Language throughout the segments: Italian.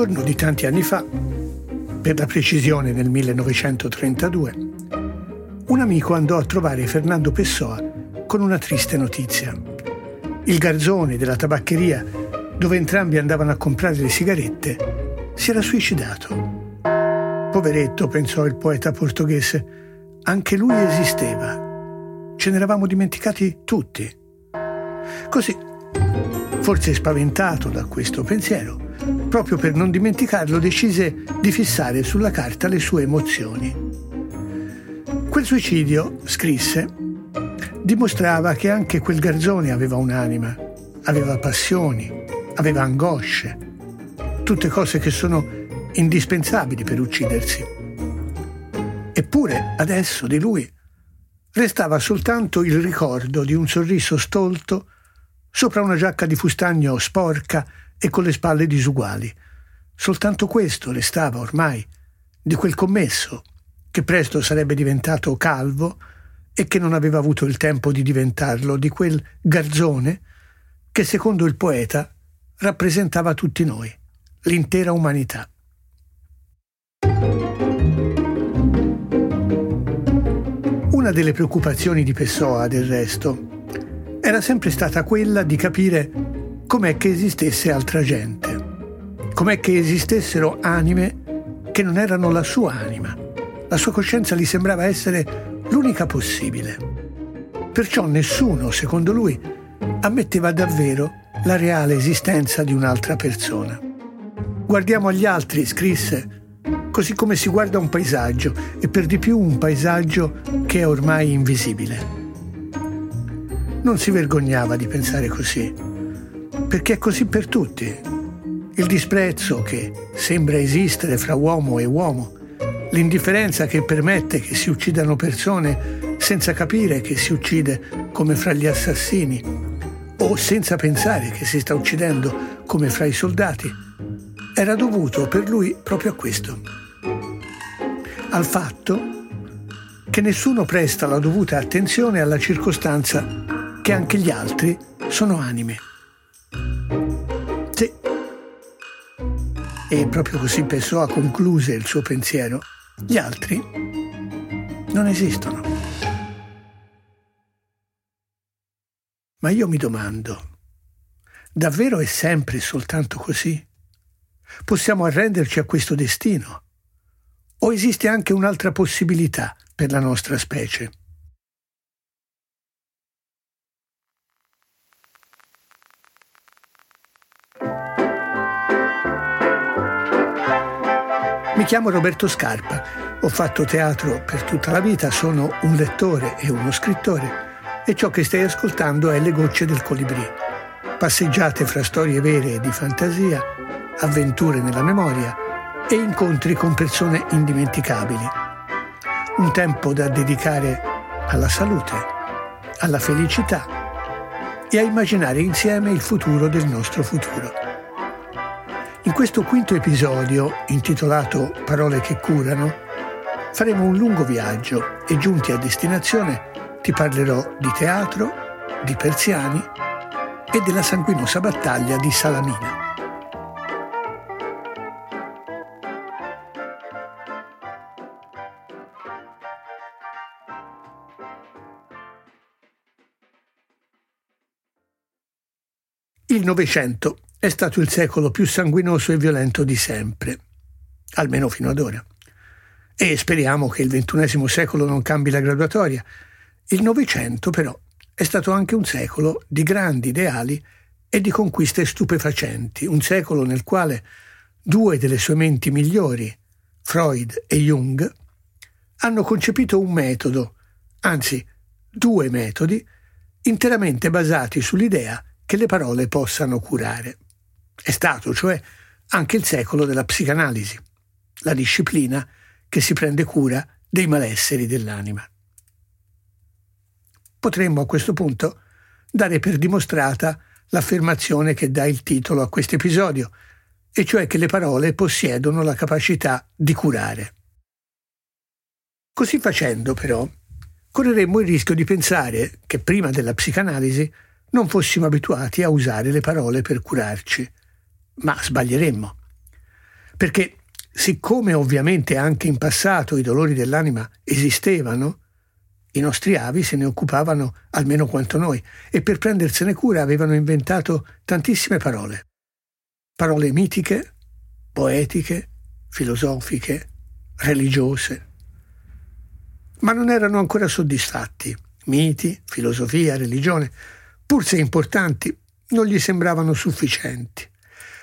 giorno di tanti anni fa, per la precisione nel 1932, un amico andò a trovare Fernando Pessoa con una triste notizia. Il garzone della tabaccheria, dove entrambi andavano a comprare le sigarette, si era suicidato. Poveretto, pensò il poeta portoghese, anche lui esisteva. Ce n'eravamo dimenticati tutti. Così, forse spaventato da questo pensiero, proprio per non dimenticarlo, decise di fissare sulla carta le sue emozioni. Quel suicidio, scrisse, dimostrava che anche quel garzone aveva un'anima, aveva passioni, aveva angosce, tutte cose che sono indispensabili per uccidersi. Eppure adesso di lui restava soltanto il ricordo di un sorriso stolto sopra una giacca di fustagno sporca e con le spalle disuguali. Soltanto questo restava ormai di quel commesso, che presto sarebbe diventato calvo e che non aveva avuto il tempo di diventarlo, di quel garzone che secondo il poeta rappresentava tutti noi, l'intera umanità. Una delle preoccupazioni di Pessoa, del resto, era sempre stata quella di capire com'è che esistesse altra gente, com'è che esistessero anime che non erano la sua anima. La sua coscienza gli sembrava essere l'unica possibile. Perciò nessuno, secondo lui, ammetteva davvero la reale esistenza di un'altra persona. Guardiamo agli altri, scrisse, così come si guarda un paesaggio, e per di più un paesaggio che è ormai invisibile. Non si vergognava di pensare così perché è così per tutti. Il disprezzo che sembra esistere fra uomo e uomo, l'indifferenza che permette che si uccidano persone senza capire che si uccide come fra gli assassini o senza pensare che si sta uccidendo come fra i soldati, era dovuto per lui proprio a questo, al fatto che nessuno presta la dovuta attenzione alla circostanza che anche gli altri sono anime. Sì. E proprio così Pessoa concluse il suo pensiero. Gli altri non esistono. Ma io mi domando, davvero è sempre soltanto così? Possiamo arrenderci a questo destino? O esiste anche un'altra possibilità per la nostra specie? Mi chiamo Roberto Scarpa, ho fatto teatro per tutta la vita, sono un lettore e uno scrittore e ciò che stai ascoltando è Le gocce del colibrì. Passeggiate fra storie vere e di fantasia, avventure nella memoria e incontri con persone indimenticabili. Un tempo da dedicare alla salute, alla felicità e a immaginare insieme il futuro del nostro futuro. In questo quinto episodio, intitolato Parole che curano, faremo un lungo viaggio e giunti a destinazione ti parlerò di teatro, di persiani e della sanguinosa battaglia di Salamina. Il Novecento è stato il secolo più sanguinoso e violento di sempre, almeno fino ad ora. E speriamo che il ventunesimo secolo non cambi la graduatoria. Il Novecento, però, è stato anche un secolo di grandi ideali e di conquiste stupefacenti, un secolo nel quale due delle sue menti migliori, Freud e Jung, hanno concepito un metodo, anzi due metodi, interamente basati sull'idea che le parole possano curare. È stato, cioè, anche il secolo della psicanalisi, la disciplina che si prende cura dei malesseri dell'anima. Potremmo a questo punto dare per dimostrata l'affermazione che dà il titolo a questo episodio, e cioè che le parole possiedono la capacità di curare. Così facendo, però, correremmo il rischio di pensare che prima della psicanalisi non fossimo abituati a usare le parole per curarci, ma sbaglieremmo. Perché siccome ovviamente anche in passato i dolori dell'anima esistevano, i nostri avi se ne occupavano almeno quanto noi e per prendersene cura avevano inventato tantissime parole. Parole mitiche, poetiche, filosofiche, religiose. Ma non erano ancora soddisfatti. Miti, filosofia, religione, pur se importanti, non gli sembravano sufficienti.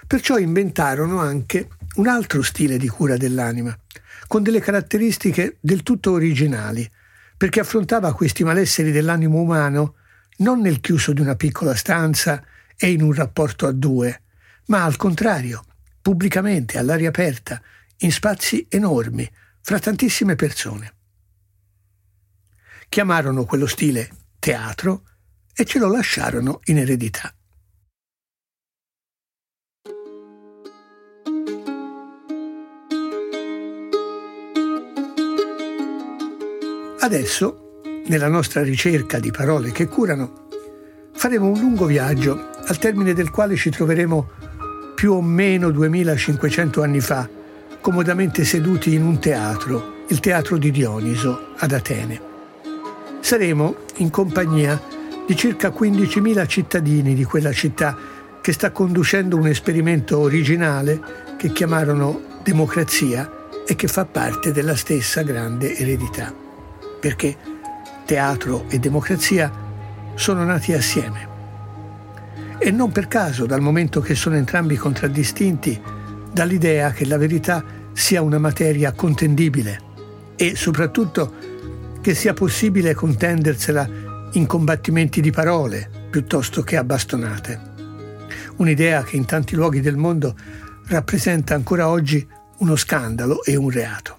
Perciò inventarono anche un altro stile di cura dell'anima, con delle caratteristiche del tutto originali, perché affrontava questi malesseri dell'animo umano non nel chiuso di una piccola stanza e in un rapporto a due, ma al contrario, pubblicamente, all'aria aperta, in spazi enormi, fra tantissime persone. Chiamarono quello stile teatro e ce lo lasciarono in eredità. Adesso, nella nostra ricerca di parole che curano, faremo un lungo viaggio al termine del quale ci troveremo più o meno 2500 anni fa, comodamente seduti in un teatro, il teatro di Dioniso ad Atene. Saremo in compagnia di circa 15.000 cittadini di quella città che sta conducendo un esperimento originale che chiamarono democrazia e che fa parte della stessa grande eredità perché teatro e democrazia sono nati assieme. E non per caso, dal momento che sono entrambi contraddistinti dall'idea che la verità sia una materia contendibile e soprattutto che sia possibile contendersela in combattimenti di parole piuttosto che a bastonate. Un'idea che in tanti luoghi del mondo rappresenta ancora oggi uno scandalo e un reato.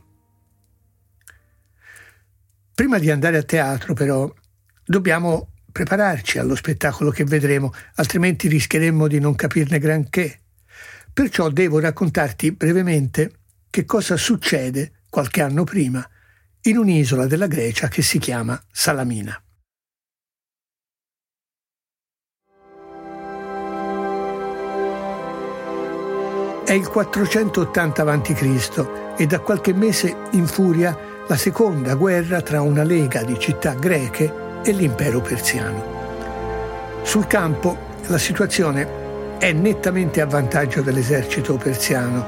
Prima di andare a teatro, però, dobbiamo prepararci allo spettacolo che vedremo, altrimenti rischieremmo di non capirne granché. Perciò devo raccontarti brevemente che cosa succede qualche anno prima in un'isola della Grecia che si chiama Salamina. È il 480 a.C. e da qualche mese in furia la seconda guerra tra una lega di città greche e l'impero persiano. Sul campo la situazione è nettamente a vantaggio dell'esercito persiano,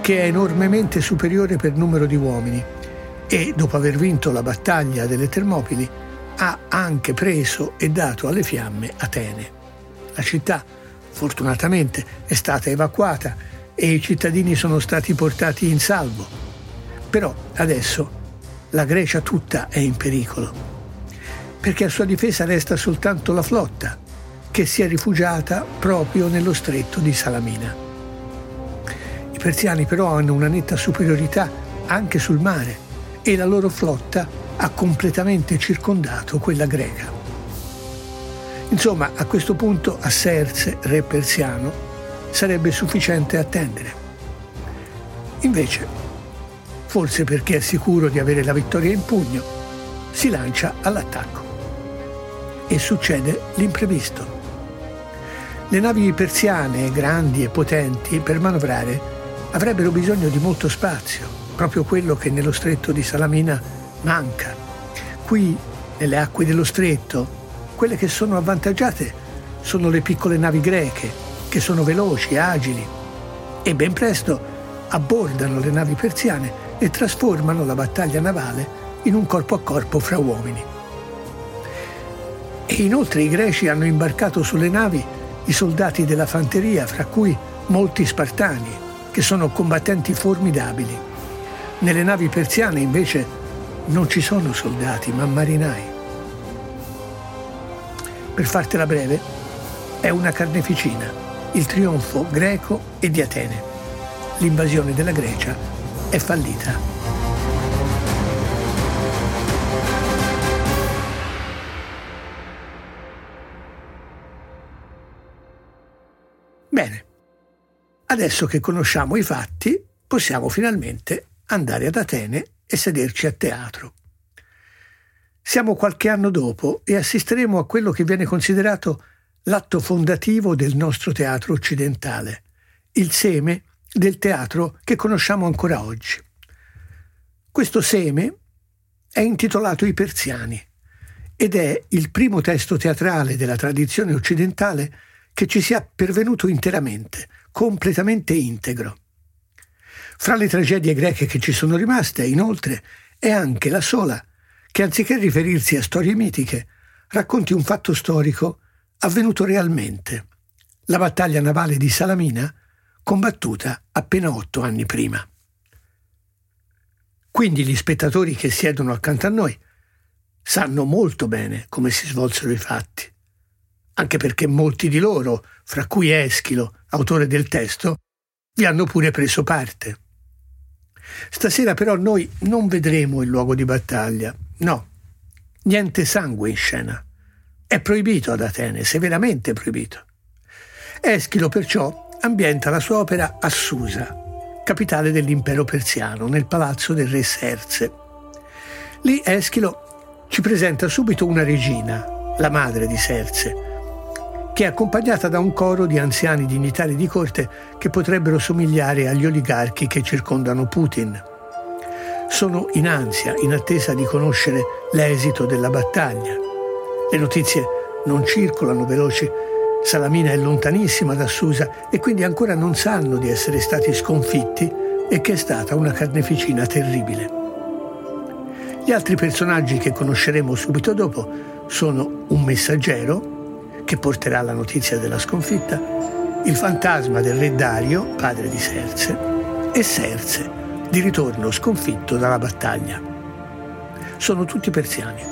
che è enormemente superiore per numero di uomini e, dopo aver vinto la battaglia delle Termopili, ha anche preso e dato alle fiamme Atene. La città, fortunatamente, è stata evacuata e i cittadini sono stati portati in salvo. Però adesso la Grecia tutta è in pericolo, perché a sua difesa resta soltanto la flotta, che si è rifugiata proprio nello stretto di Salamina. I persiani però hanno una netta superiorità anche sul mare e la loro flotta ha completamente circondato quella greca. Insomma, a questo punto a Serse, re persiano, sarebbe sufficiente attendere. Invece forse perché è sicuro di avere la vittoria in pugno, si lancia all'attacco. E succede l'imprevisto. Le navi persiane, grandi e potenti, per manovrare avrebbero bisogno di molto spazio, proprio quello che nello stretto di Salamina manca. Qui, nelle acque dello stretto, quelle che sono avvantaggiate sono le piccole navi greche, che sono veloci, agili, e ben presto abbordano le navi persiane e trasformano la battaglia navale in un corpo a corpo fra uomini. E inoltre i greci hanno imbarcato sulle navi i soldati della fanteria, fra cui molti spartani, che sono combattenti formidabili. Nelle navi persiane invece non ci sono soldati, ma marinai. Per fartela breve, è una carneficina, il trionfo greco e di Atene, l'invasione della Grecia è fallita. Bene, adesso che conosciamo i fatti, possiamo finalmente andare ad Atene e sederci a teatro. Siamo qualche anno dopo e assisteremo a quello che viene considerato l'atto fondativo del nostro teatro occidentale, il seme del teatro che conosciamo ancora oggi. Questo seme è intitolato I Persiani ed è il primo testo teatrale della tradizione occidentale che ci sia pervenuto interamente, completamente integro. Fra le tragedie greche che ci sono rimaste, inoltre, è anche la sola che, anziché riferirsi a storie mitiche, racconti un fatto storico avvenuto realmente, la battaglia navale di Salamina, combattuta appena otto anni prima. Quindi gli spettatori che siedono accanto a noi sanno molto bene come si svolsero i fatti, anche perché molti di loro, fra cui Eschilo, autore del testo, vi hanno pure preso parte. Stasera però noi non vedremo il luogo di battaglia, no, niente sangue in scena. È proibito ad Atene, severamente proibito. Eschilo perciò ambienta la sua opera a Susa, capitale dell'impero persiano, nel palazzo del re Serse. Lì Eschilo ci presenta subito una regina, la madre di Serse, che è accompagnata da un coro di anziani dignitari di corte che potrebbero somigliare agli oligarchi che circondano Putin. Sono in ansia, in attesa di conoscere l'esito della battaglia. Le notizie non circolano veloci Salamina è lontanissima da Susa e quindi ancora non sanno di essere stati sconfitti e che è stata una carneficina terribile. Gli altri personaggi che conosceremo subito dopo sono un messaggero che porterà la notizia della sconfitta, il fantasma del re Dario, padre di Serse, e Serse, di ritorno sconfitto dalla battaglia. Sono tutti persiani.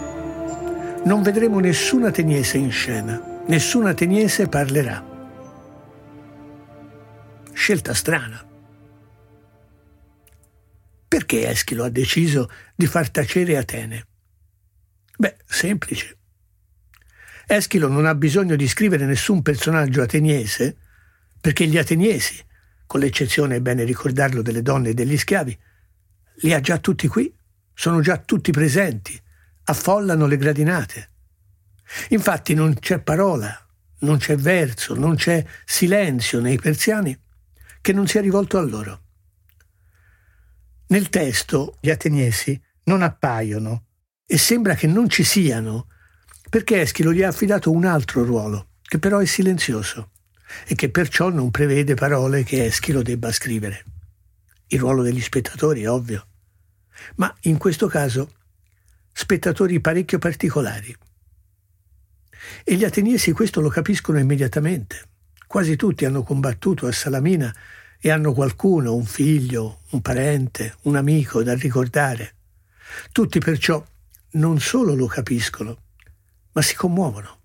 Non vedremo nessun ateniese in scena nessun ateniese parlerà. Scelta strana. Perché Eschilo ha deciso di far tacere Atene? Beh, semplice. Eschilo non ha bisogno di scrivere nessun personaggio ateniese perché gli ateniesi, con l'eccezione, è bene ricordarlo, delle donne e degli schiavi, li ha già tutti qui, sono già tutti presenti, affollano le gradinate. Infatti non c'è parola, non c'è verso, non c'è silenzio nei persiani che non sia rivolto a loro. Nel testo gli ateniesi non appaiono e sembra che non ci siano perché Eschilo gli ha affidato un altro ruolo, che però è silenzioso e che perciò non prevede parole che Eschilo debba scrivere. Il ruolo degli spettatori ovvio, ma in questo caso spettatori parecchio particolari. E gli ateniesi questo lo capiscono immediatamente. Quasi tutti hanno combattuto a Salamina e hanno qualcuno, un figlio, un parente, un amico da ricordare. Tutti perciò non solo lo capiscono, ma si commuovono.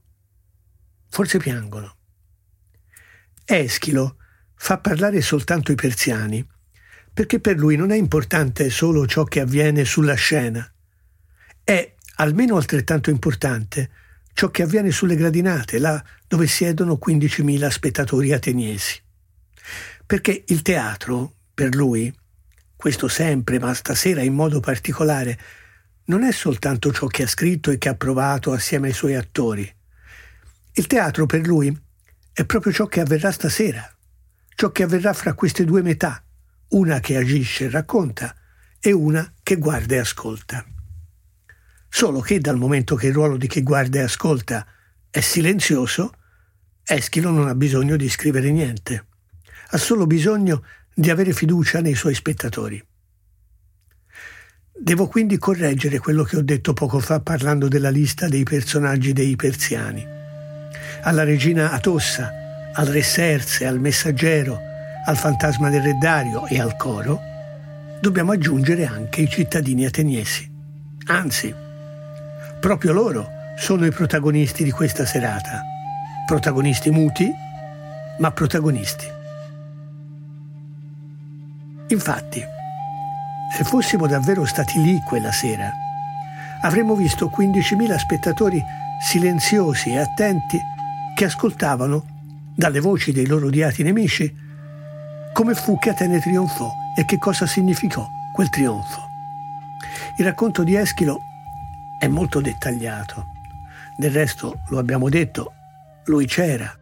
Forse piangono. Eschilo fa parlare soltanto i persiani, perché per lui non è importante solo ciò che avviene sulla scena. È almeno altrettanto importante ciò che avviene sulle gradinate, là dove siedono 15.000 spettatori ateniesi. Perché il teatro, per lui, questo sempre, ma stasera in modo particolare, non è soltanto ciò che ha scritto e che ha provato assieme ai suoi attori. Il teatro per lui è proprio ciò che avverrà stasera, ciò che avverrà fra queste due metà, una che agisce e racconta e una che guarda e ascolta. Solo che dal momento che il ruolo di chi guarda e ascolta è silenzioso, Eschilo non ha bisogno di scrivere niente. Ha solo bisogno di avere fiducia nei suoi spettatori. Devo quindi correggere quello che ho detto poco fa parlando della lista dei personaggi dei persiani. Alla regina Atossa, al re Serse, al messaggero, al fantasma del re Dario e al coro, dobbiamo aggiungere anche i cittadini ateniesi. Anzi, Proprio loro sono i protagonisti di questa serata. Protagonisti muti, ma protagonisti. Infatti, se fossimo davvero stati lì quella sera, avremmo visto 15.000 spettatori silenziosi e attenti che ascoltavano, dalle voci dei loro odiati nemici, come fu che Atene trionfò e che cosa significò quel trionfo. Il racconto di Eschilo è molto dettagliato. Del resto, lo abbiamo detto, lui c'era.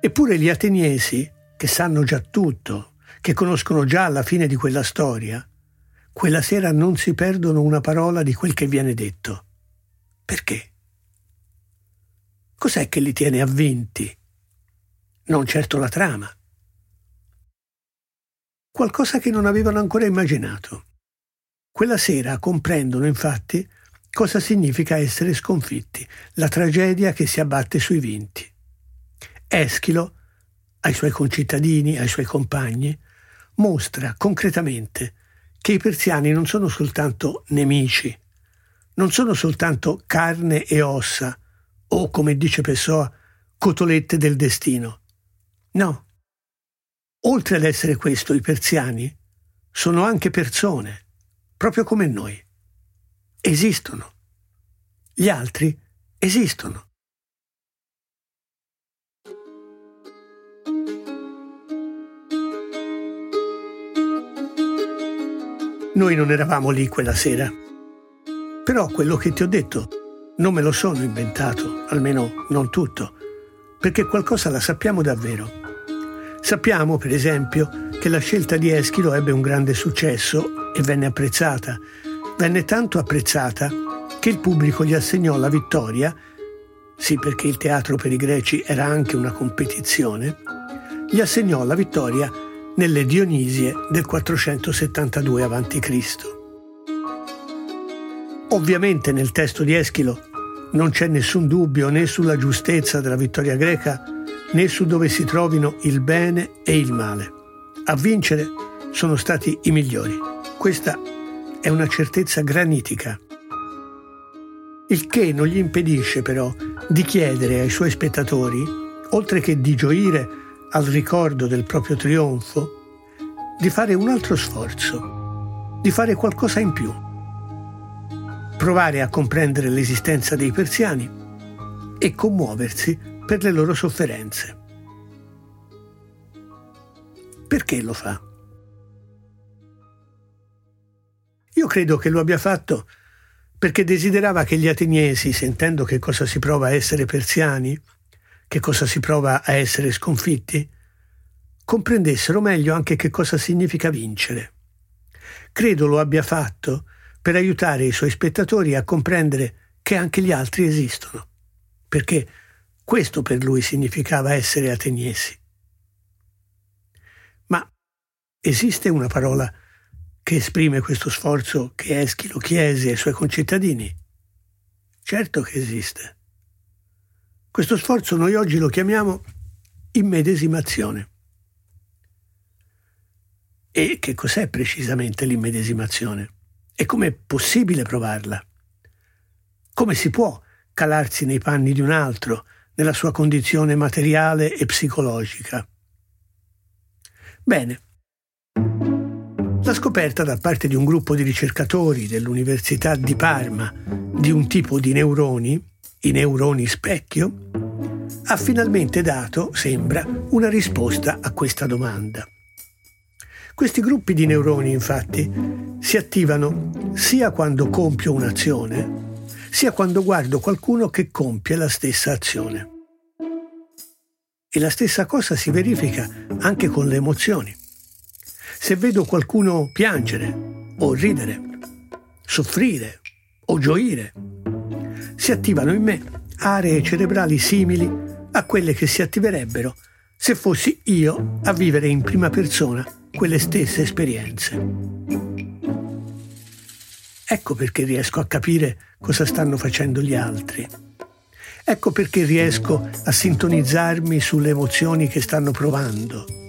Eppure gli ateniesi, che sanno già tutto, che conoscono già la fine di quella storia, quella sera non si perdono una parola di quel che viene detto. Perché? Cos'è che li tiene avvinti? Non certo la trama. Qualcosa che non avevano ancora immaginato. Quella sera comprendono infatti cosa significa essere sconfitti, la tragedia che si abbatte sui vinti. Eschilo, ai suoi concittadini, ai suoi compagni, mostra concretamente che i persiani non sono soltanto nemici, non sono soltanto carne e ossa, o come dice Pessoa, cotolette del destino. No. Oltre ad essere questo, i persiani sono anche persone, proprio come noi. Esistono. Gli altri esistono. Noi non eravamo lì quella sera. Però quello che ti ho detto non me lo sono inventato, almeno non tutto, perché qualcosa la sappiamo davvero. Sappiamo, per esempio, che la scelta di Eschilo ebbe un grande successo e venne apprezzata. Venne tanto apprezzata che il pubblico gli assegnò la vittoria, sì perché il teatro per i greci era anche una competizione, gli assegnò la vittoria nelle Dionisie del 472 a.C. Ovviamente nel testo di Eschilo non c'è nessun dubbio né sulla giustezza della vittoria greca né su dove si trovino il bene e il male. A vincere sono stati i migliori. Questa è una certezza granitica. Il che non gli impedisce però di chiedere ai suoi spettatori, oltre che di gioire al ricordo del proprio trionfo, di fare un altro sforzo, di fare qualcosa in più, provare a comprendere l'esistenza dei persiani e commuoversi per le loro sofferenze. Perché lo fa? Io credo che lo abbia fatto perché desiderava che gli ateniesi, sentendo che cosa si prova a essere persiani, che cosa si prova a essere sconfitti, comprendessero meglio anche che cosa significa vincere. Credo lo abbia fatto per aiutare i suoi spettatori a comprendere che anche gli altri esistono, perché questo per lui significava essere ateniesi. Ma esiste una parola che esprime questo sforzo che Eschilo chiese ai suoi concittadini? Certo che esiste. Questo sforzo noi oggi lo chiamiamo immedesimazione. E che cos'è precisamente l'immedesimazione? E com'è possibile provarla? Come si può calarsi nei panni di un altro, nella sua condizione materiale e psicologica? Bene. La scoperta da parte di un gruppo di ricercatori dell'Università di Parma di un tipo di neuroni i neuroni specchio, ha finalmente dato, sembra, una risposta a questa domanda. Questi gruppi di neuroni, infatti, si attivano sia quando compio un'azione, sia quando guardo qualcuno che compie la stessa azione. E la stessa cosa si verifica anche con le emozioni. Se vedo qualcuno piangere o ridere, soffrire o gioire, si attivano in me aree cerebrali simili a quelle che si attiverebbero se fossi io a vivere in prima persona quelle stesse esperienze. Ecco perché riesco a capire cosa stanno facendo gli altri. Ecco perché riesco a sintonizzarmi sulle emozioni che stanno provando.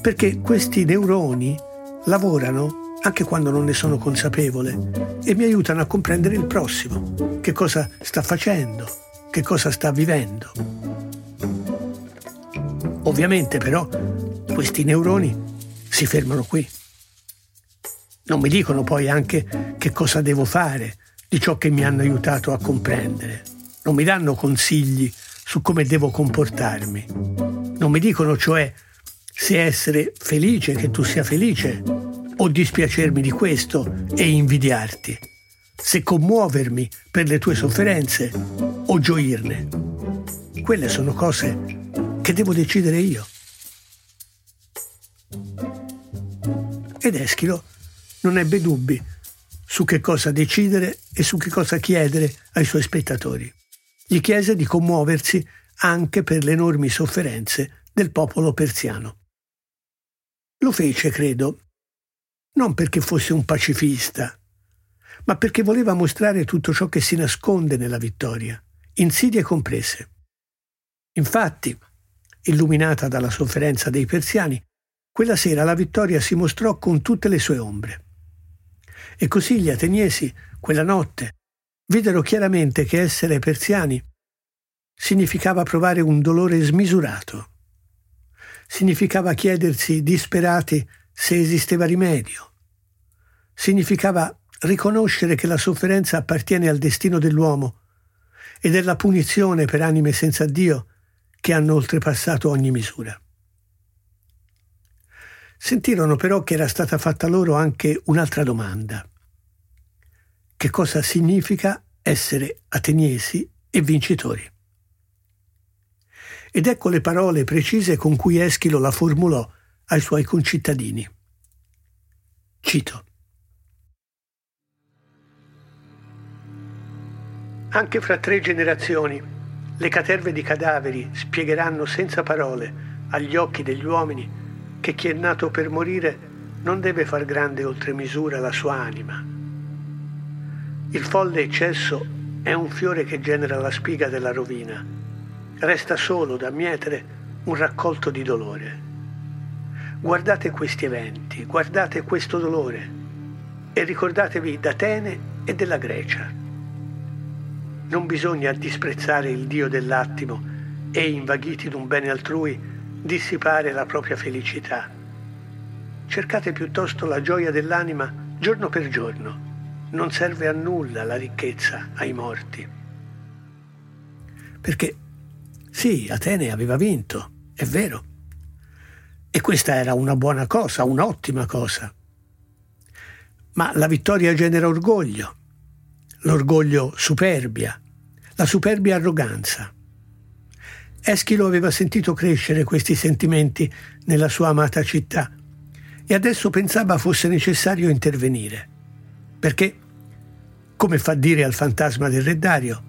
Perché questi neuroni lavorano anche quando non ne sono consapevole, e mi aiutano a comprendere il prossimo, che cosa sta facendo, che cosa sta vivendo. Ovviamente però questi neuroni si fermano qui. Non mi dicono poi anche che cosa devo fare di ciò che mi hanno aiutato a comprendere. Non mi danno consigli su come devo comportarmi. Non mi dicono cioè se essere felice, che tu sia felice, o dispiacermi di questo e invidiarti, se commuovermi per le tue sofferenze o gioirne. Quelle sono cose che devo decidere io. Ed Eschilo non ebbe dubbi su che cosa decidere e su che cosa chiedere ai suoi spettatori. Gli chiese di commuoversi anche per le enormi sofferenze del popolo persiano. Lo fece, credo, non perché fosse un pacifista, ma perché voleva mostrare tutto ciò che si nasconde nella vittoria, insidie comprese. Infatti, illuminata dalla sofferenza dei persiani, quella sera la vittoria si mostrò con tutte le sue ombre. E così gli ateniesi, quella notte, videro chiaramente che essere persiani significava provare un dolore smisurato. Significava chiedersi disperati se esisteva rimedio. Significava riconoscere che la sofferenza appartiene al destino dell'uomo ed è la punizione per anime senza Dio che hanno oltrepassato ogni misura. Sentirono però che era stata fatta loro anche un'altra domanda. Che cosa significa essere ateniesi e vincitori? Ed ecco le parole precise con cui Eschilo la formulò ai suoi concittadini. Cito. Anche fra tre generazioni le caterve di cadaveri spiegheranno senza parole agli occhi degli uomini che chi è nato per morire non deve far grande oltre misura la sua anima. Il folle eccesso è un fiore che genera la spiga della rovina. Resta solo da mietere un raccolto di dolore. Guardate questi eventi, guardate questo dolore e ricordatevi d'Atene e della Grecia. Non bisogna disprezzare il Dio dell'attimo e, invaghiti d'un bene altrui, dissipare la propria felicità. Cercate piuttosto la gioia dell'anima giorno per giorno. Non serve a nulla la ricchezza ai morti. Perché sì, Atene aveva vinto, è vero. E questa era una buona cosa, un'ottima cosa. Ma la vittoria genera orgoglio l'orgoglio superbia, la superbia arroganza. Eschilo aveva sentito crescere questi sentimenti nella sua amata città e adesso pensava fosse necessario intervenire. Perché, come fa dire al fantasma del re Dario,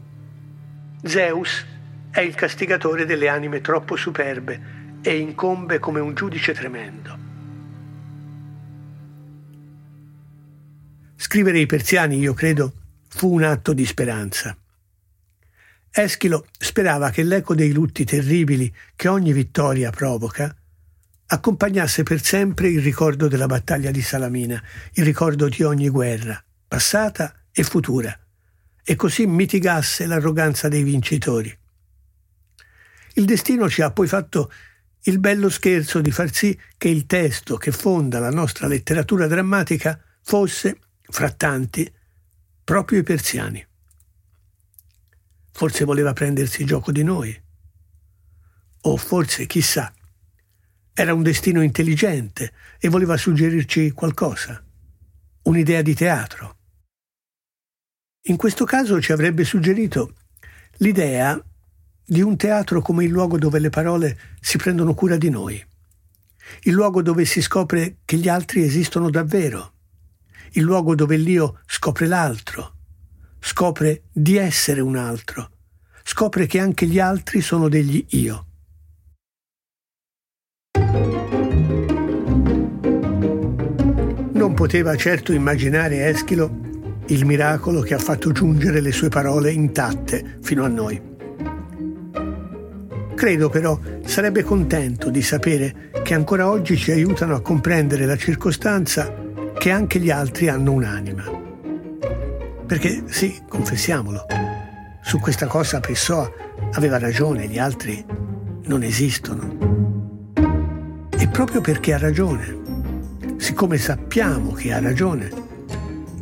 Zeus è il castigatore delle anime troppo superbe e incombe come un giudice tremendo. Scrivere i persiani, io credo, fu un atto di speranza. Eschilo sperava che l'eco dei lutti terribili che ogni vittoria provoca accompagnasse per sempre il ricordo della battaglia di Salamina, il ricordo di ogni guerra, passata e futura, e così mitigasse l'arroganza dei vincitori. Il destino ci ha poi fatto il bello scherzo di far sì che il testo che fonda la nostra letteratura drammatica fosse, fra tanti, proprio i persiani. Forse voleva prendersi gioco di noi. O forse, chissà, era un destino intelligente e voleva suggerirci qualcosa, un'idea di teatro. In questo caso ci avrebbe suggerito l'idea di un teatro come il luogo dove le parole si prendono cura di noi, il luogo dove si scopre che gli altri esistono davvero, il luogo dove l'io scopre l'altro, scopre di essere un altro, scopre che anche gli altri sono degli io. Non poteva certo immaginare Eschilo il miracolo che ha fatto giungere le sue parole intatte fino a noi. Credo però sarebbe contento di sapere che ancora oggi ci aiutano a comprendere la circostanza che anche gli altri hanno un'anima. Perché sì, confessiamolo, su questa cosa Pessoa aveva ragione, gli altri non esistono. E proprio perché ha ragione, siccome sappiamo che ha ragione,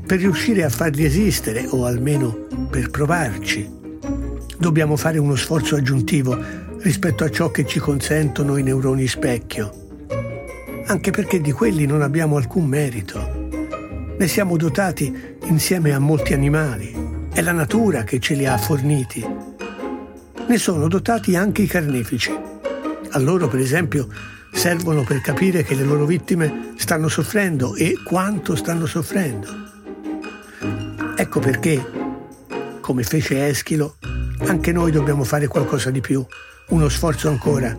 per riuscire a farli esistere, o almeno per provarci, dobbiamo fare uno sforzo aggiuntivo rispetto a ciò che ci consentono i neuroni specchio anche perché di quelli non abbiamo alcun merito. Ne siamo dotati insieme a molti animali. È la natura che ce li ha forniti. Ne sono dotati anche i carnefici. A loro, per esempio, servono per capire che le loro vittime stanno soffrendo e quanto stanno soffrendo. Ecco perché, come fece Eschilo, anche noi dobbiamo fare qualcosa di più, uno sforzo ancora,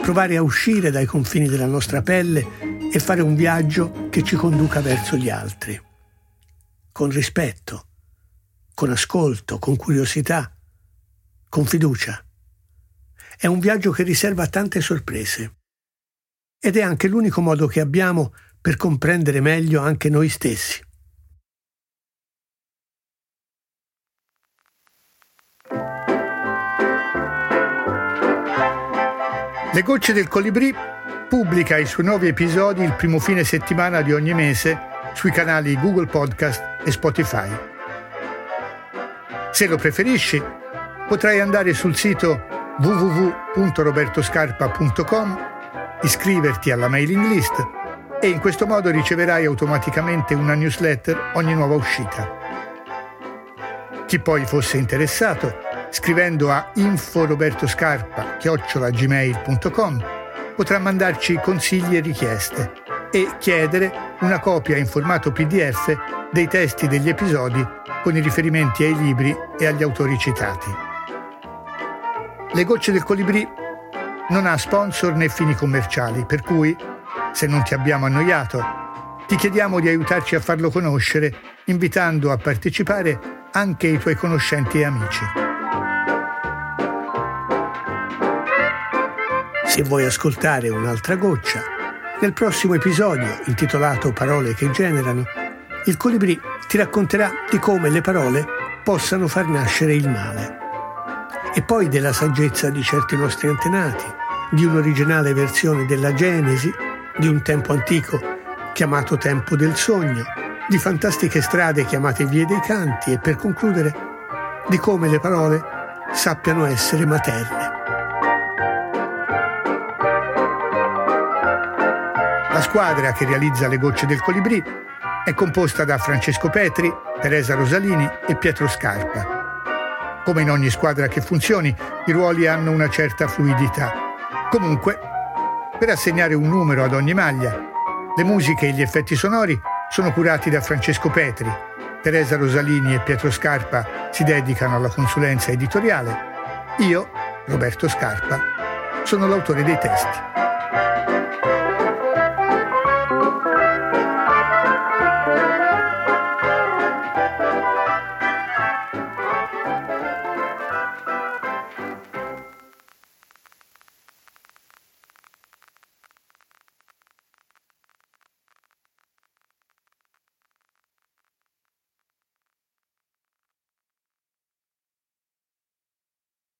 provare a uscire dai confini della nostra pelle e fare un viaggio che ci conduca verso gli altri, con rispetto, con ascolto, con curiosità, con fiducia. È un viaggio che riserva tante sorprese ed è anche l'unico modo che abbiamo per comprendere meglio anche noi stessi. Le gocce del colibrì pubblica i suoi nuovi episodi il primo fine settimana di ogni mese sui canali Google Podcast e Spotify. Se lo preferisci, potrai andare sul sito www.robertoscarpa.com, iscriverti alla mailing list e in questo modo riceverai automaticamente una newsletter ogni nuova uscita. Chi poi fosse interessato, scrivendo a inforobertoscarpa.gmail.com potrà mandarci consigli e richieste e chiedere una copia in formato PDF dei testi degli episodi con i riferimenti ai libri e agli autori citati. Le gocce del colibrì non ha sponsor né fini commerciali, per cui, se non ti abbiamo annoiato, ti chiediamo di aiutarci a farlo conoscere, invitando a partecipare anche i tuoi conoscenti e amici. Se vuoi ascoltare un'altra goccia, nel prossimo episodio, intitolato Parole che generano, il colibrì ti racconterà di come le parole possano far nascere il male. E poi della saggezza di certi nostri antenati, di un'originale versione della Genesi, di un tempo antico chiamato tempo del sogno, di fantastiche strade chiamate vie dei canti e per concludere di come le parole sappiano essere materne. La squadra che realizza le gocce del colibrì è composta da Francesco Petri, Teresa Rosalini e Pietro Scarpa. Come in ogni squadra che funzioni, i ruoli hanno una certa fluidità. Comunque, per assegnare un numero ad ogni maglia, le musiche e gli effetti sonori sono curati da Francesco Petri. Teresa Rosalini e Pietro Scarpa si dedicano alla consulenza editoriale. Io, Roberto Scarpa, sono l'autore dei testi.